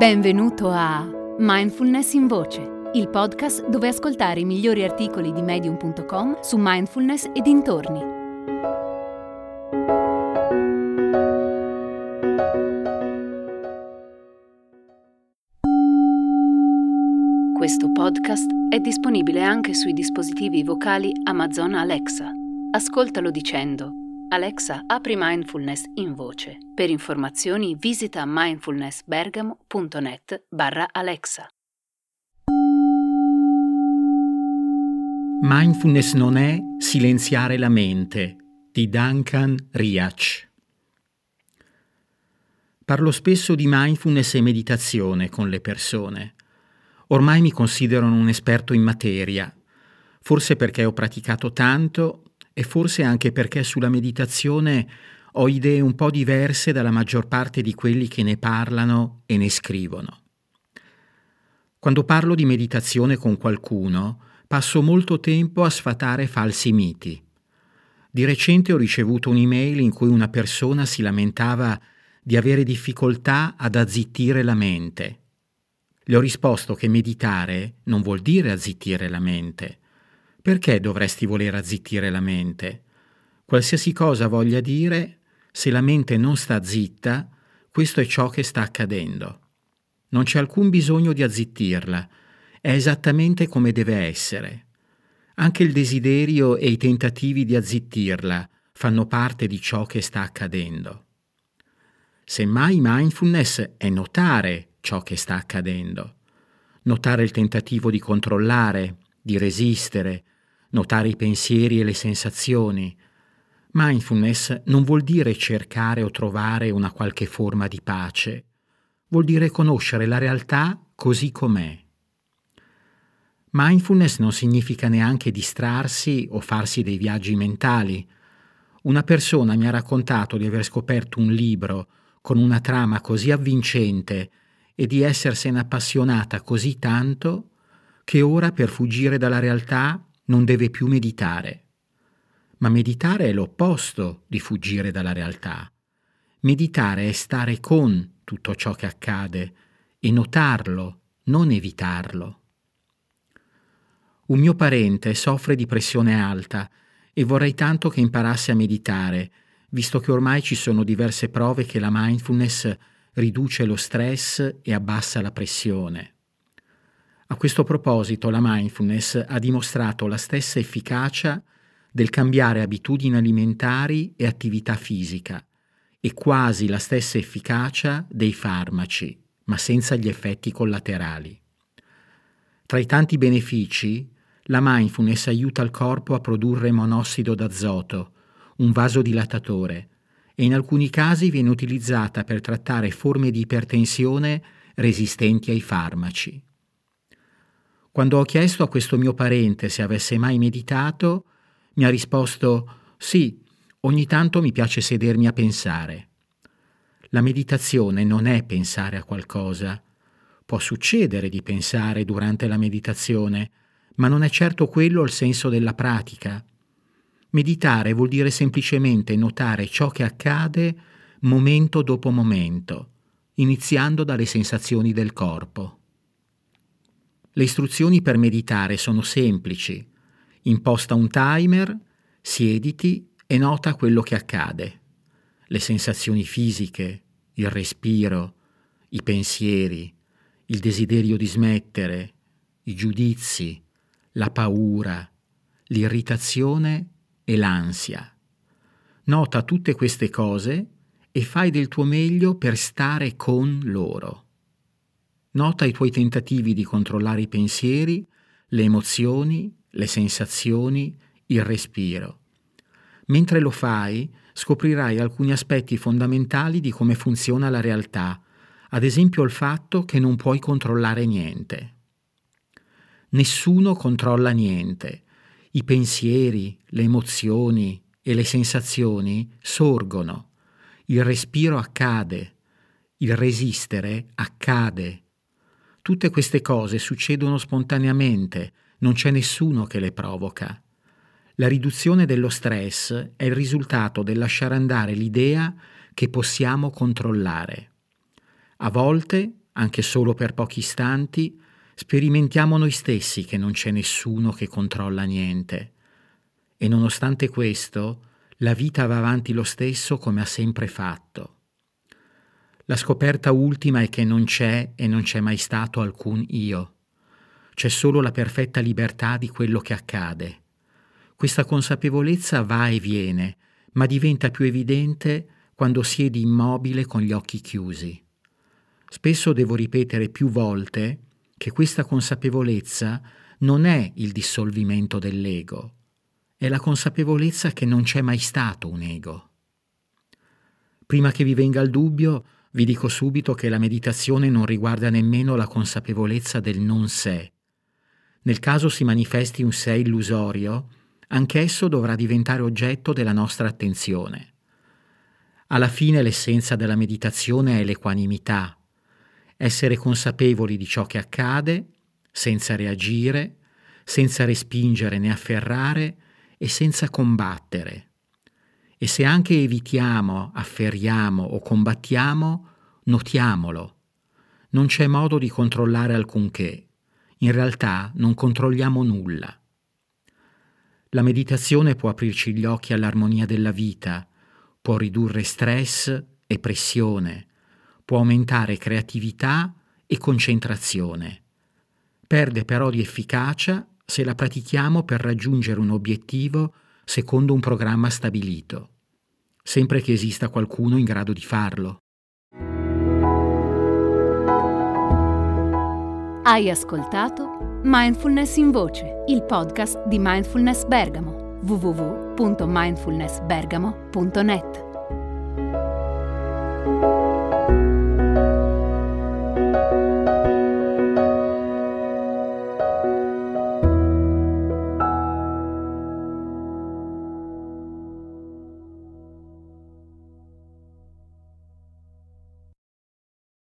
Benvenuto a Mindfulness in Voce, il podcast dove ascoltare i migliori articoli di medium.com su mindfulness e dintorni. Questo podcast è disponibile anche sui dispositivi vocali Amazon Alexa. Ascoltalo dicendo Alexa, apri Mindfulness in voce. Per informazioni visita mindfulnessbergamo.net barra Alexa. Mindfulness non è silenziare la mente di Duncan Riach. Parlo spesso di mindfulness e meditazione con le persone. Ormai mi considerano un esperto in materia, forse perché ho praticato tanto e forse anche perché sulla meditazione ho idee un po' diverse dalla maggior parte di quelli che ne parlano e ne scrivono. Quando parlo di meditazione con qualcuno, passo molto tempo a sfatare falsi miti. Di recente ho ricevuto un'email in cui una persona si lamentava di avere difficoltà ad azzittire la mente. Le ho risposto che meditare non vuol dire azzittire la mente, perché dovresti voler azzittire la mente? Qualsiasi cosa voglia dire, se la mente non sta zitta, questo è ciò che sta accadendo. Non c'è alcun bisogno di azzittirla, è esattamente come deve essere. Anche il desiderio e i tentativi di azzittirla fanno parte di ciò che sta accadendo. Semmai mindfulness è notare ciò che sta accadendo, notare il tentativo di controllare, di resistere, notare i pensieri e le sensazioni. Mindfulness non vuol dire cercare o trovare una qualche forma di pace, vuol dire conoscere la realtà così com'è. Mindfulness non significa neanche distrarsi o farsi dei viaggi mentali. Una persona mi ha raccontato di aver scoperto un libro con una trama così avvincente e di essersene appassionata così tanto che ora per fuggire dalla realtà non deve più meditare. Ma meditare è l'opposto di fuggire dalla realtà. Meditare è stare con tutto ciò che accade e notarlo, non evitarlo. Un mio parente soffre di pressione alta e vorrei tanto che imparasse a meditare, visto che ormai ci sono diverse prove che la mindfulness riduce lo stress e abbassa la pressione. A questo proposito la mindfulness ha dimostrato la stessa efficacia del cambiare abitudini alimentari e attività fisica e quasi la stessa efficacia dei farmaci, ma senza gli effetti collaterali. Tra i tanti benefici, la mindfulness aiuta il corpo a produrre monossido d'azoto, un vasodilatatore, e in alcuni casi viene utilizzata per trattare forme di ipertensione resistenti ai farmaci. Quando ho chiesto a questo mio parente se avesse mai meditato, mi ha risposto sì, ogni tanto mi piace sedermi a pensare. La meditazione non è pensare a qualcosa. Può succedere di pensare durante la meditazione, ma non è certo quello il senso della pratica. Meditare vuol dire semplicemente notare ciò che accade momento dopo momento, iniziando dalle sensazioni del corpo. Le istruzioni per meditare sono semplici. Imposta un timer, siediti e nota quello che accade. Le sensazioni fisiche, il respiro, i pensieri, il desiderio di smettere, i giudizi, la paura, l'irritazione e l'ansia. Nota tutte queste cose e fai del tuo meglio per stare con loro. Nota i tuoi tentativi di controllare i pensieri, le emozioni, le sensazioni, il respiro. Mentre lo fai, scoprirai alcuni aspetti fondamentali di come funziona la realtà, ad esempio il fatto che non puoi controllare niente. Nessuno controlla niente. I pensieri, le emozioni e le sensazioni sorgono. Il respiro accade. Il resistere accade Tutte queste cose succedono spontaneamente, non c'è nessuno che le provoca. La riduzione dello stress è il risultato del lasciare andare l'idea che possiamo controllare. A volte, anche solo per pochi istanti, sperimentiamo noi stessi che non c'è nessuno che controlla niente. E nonostante questo, la vita va avanti lo stesso come ha sempre fatto. La scoperta ultima è che non c'è e non c'è mai stato alcun io. C'è solo la perfetta libertà di quello che accade. Questa consapevolezza va e viene, ma diventa più evidente quando siedi immobile con gli occhi chiusi. Spesso devo ripetere più volte che questa consapevolezza non è il dissolvimento dell'ego, è la consapevolezza che non c'è mai stato un ego. Prima che vi venga il dubbio, vi dico subito che la meditazione non riguarda nemmeno la consapevolezza del non sé. Nel caso si manifesti un sé illusorio, anch'esso dovrà diventare oggetto della nostra attenzione. Alla fine l'essenza della meditazione è l'equanimità, essere consapevoli di ciò che accade, senza reagire, senza respingere né afferrare e senza combattere. E se anche evitiamo, afferriamo o combattiamo, notiamolo. Non c'è modo di controllare alcunché. In realtà non controlliamo nulla. La meditazione può aprirci gli occhi all'armonia della vita, può ridurre stress e pressione, può aumentare creatività e concentrazione. Perde però di efficacia se la pratichiamo per raggiungere un obiettivo secondo un programma stabilito, sempre che esista qualcuno in grado di farlo. Hai ascoltato Mindfulness in Voce, il podcast di Mindfulness Bergamo, www.mindfulnessbergamo.net.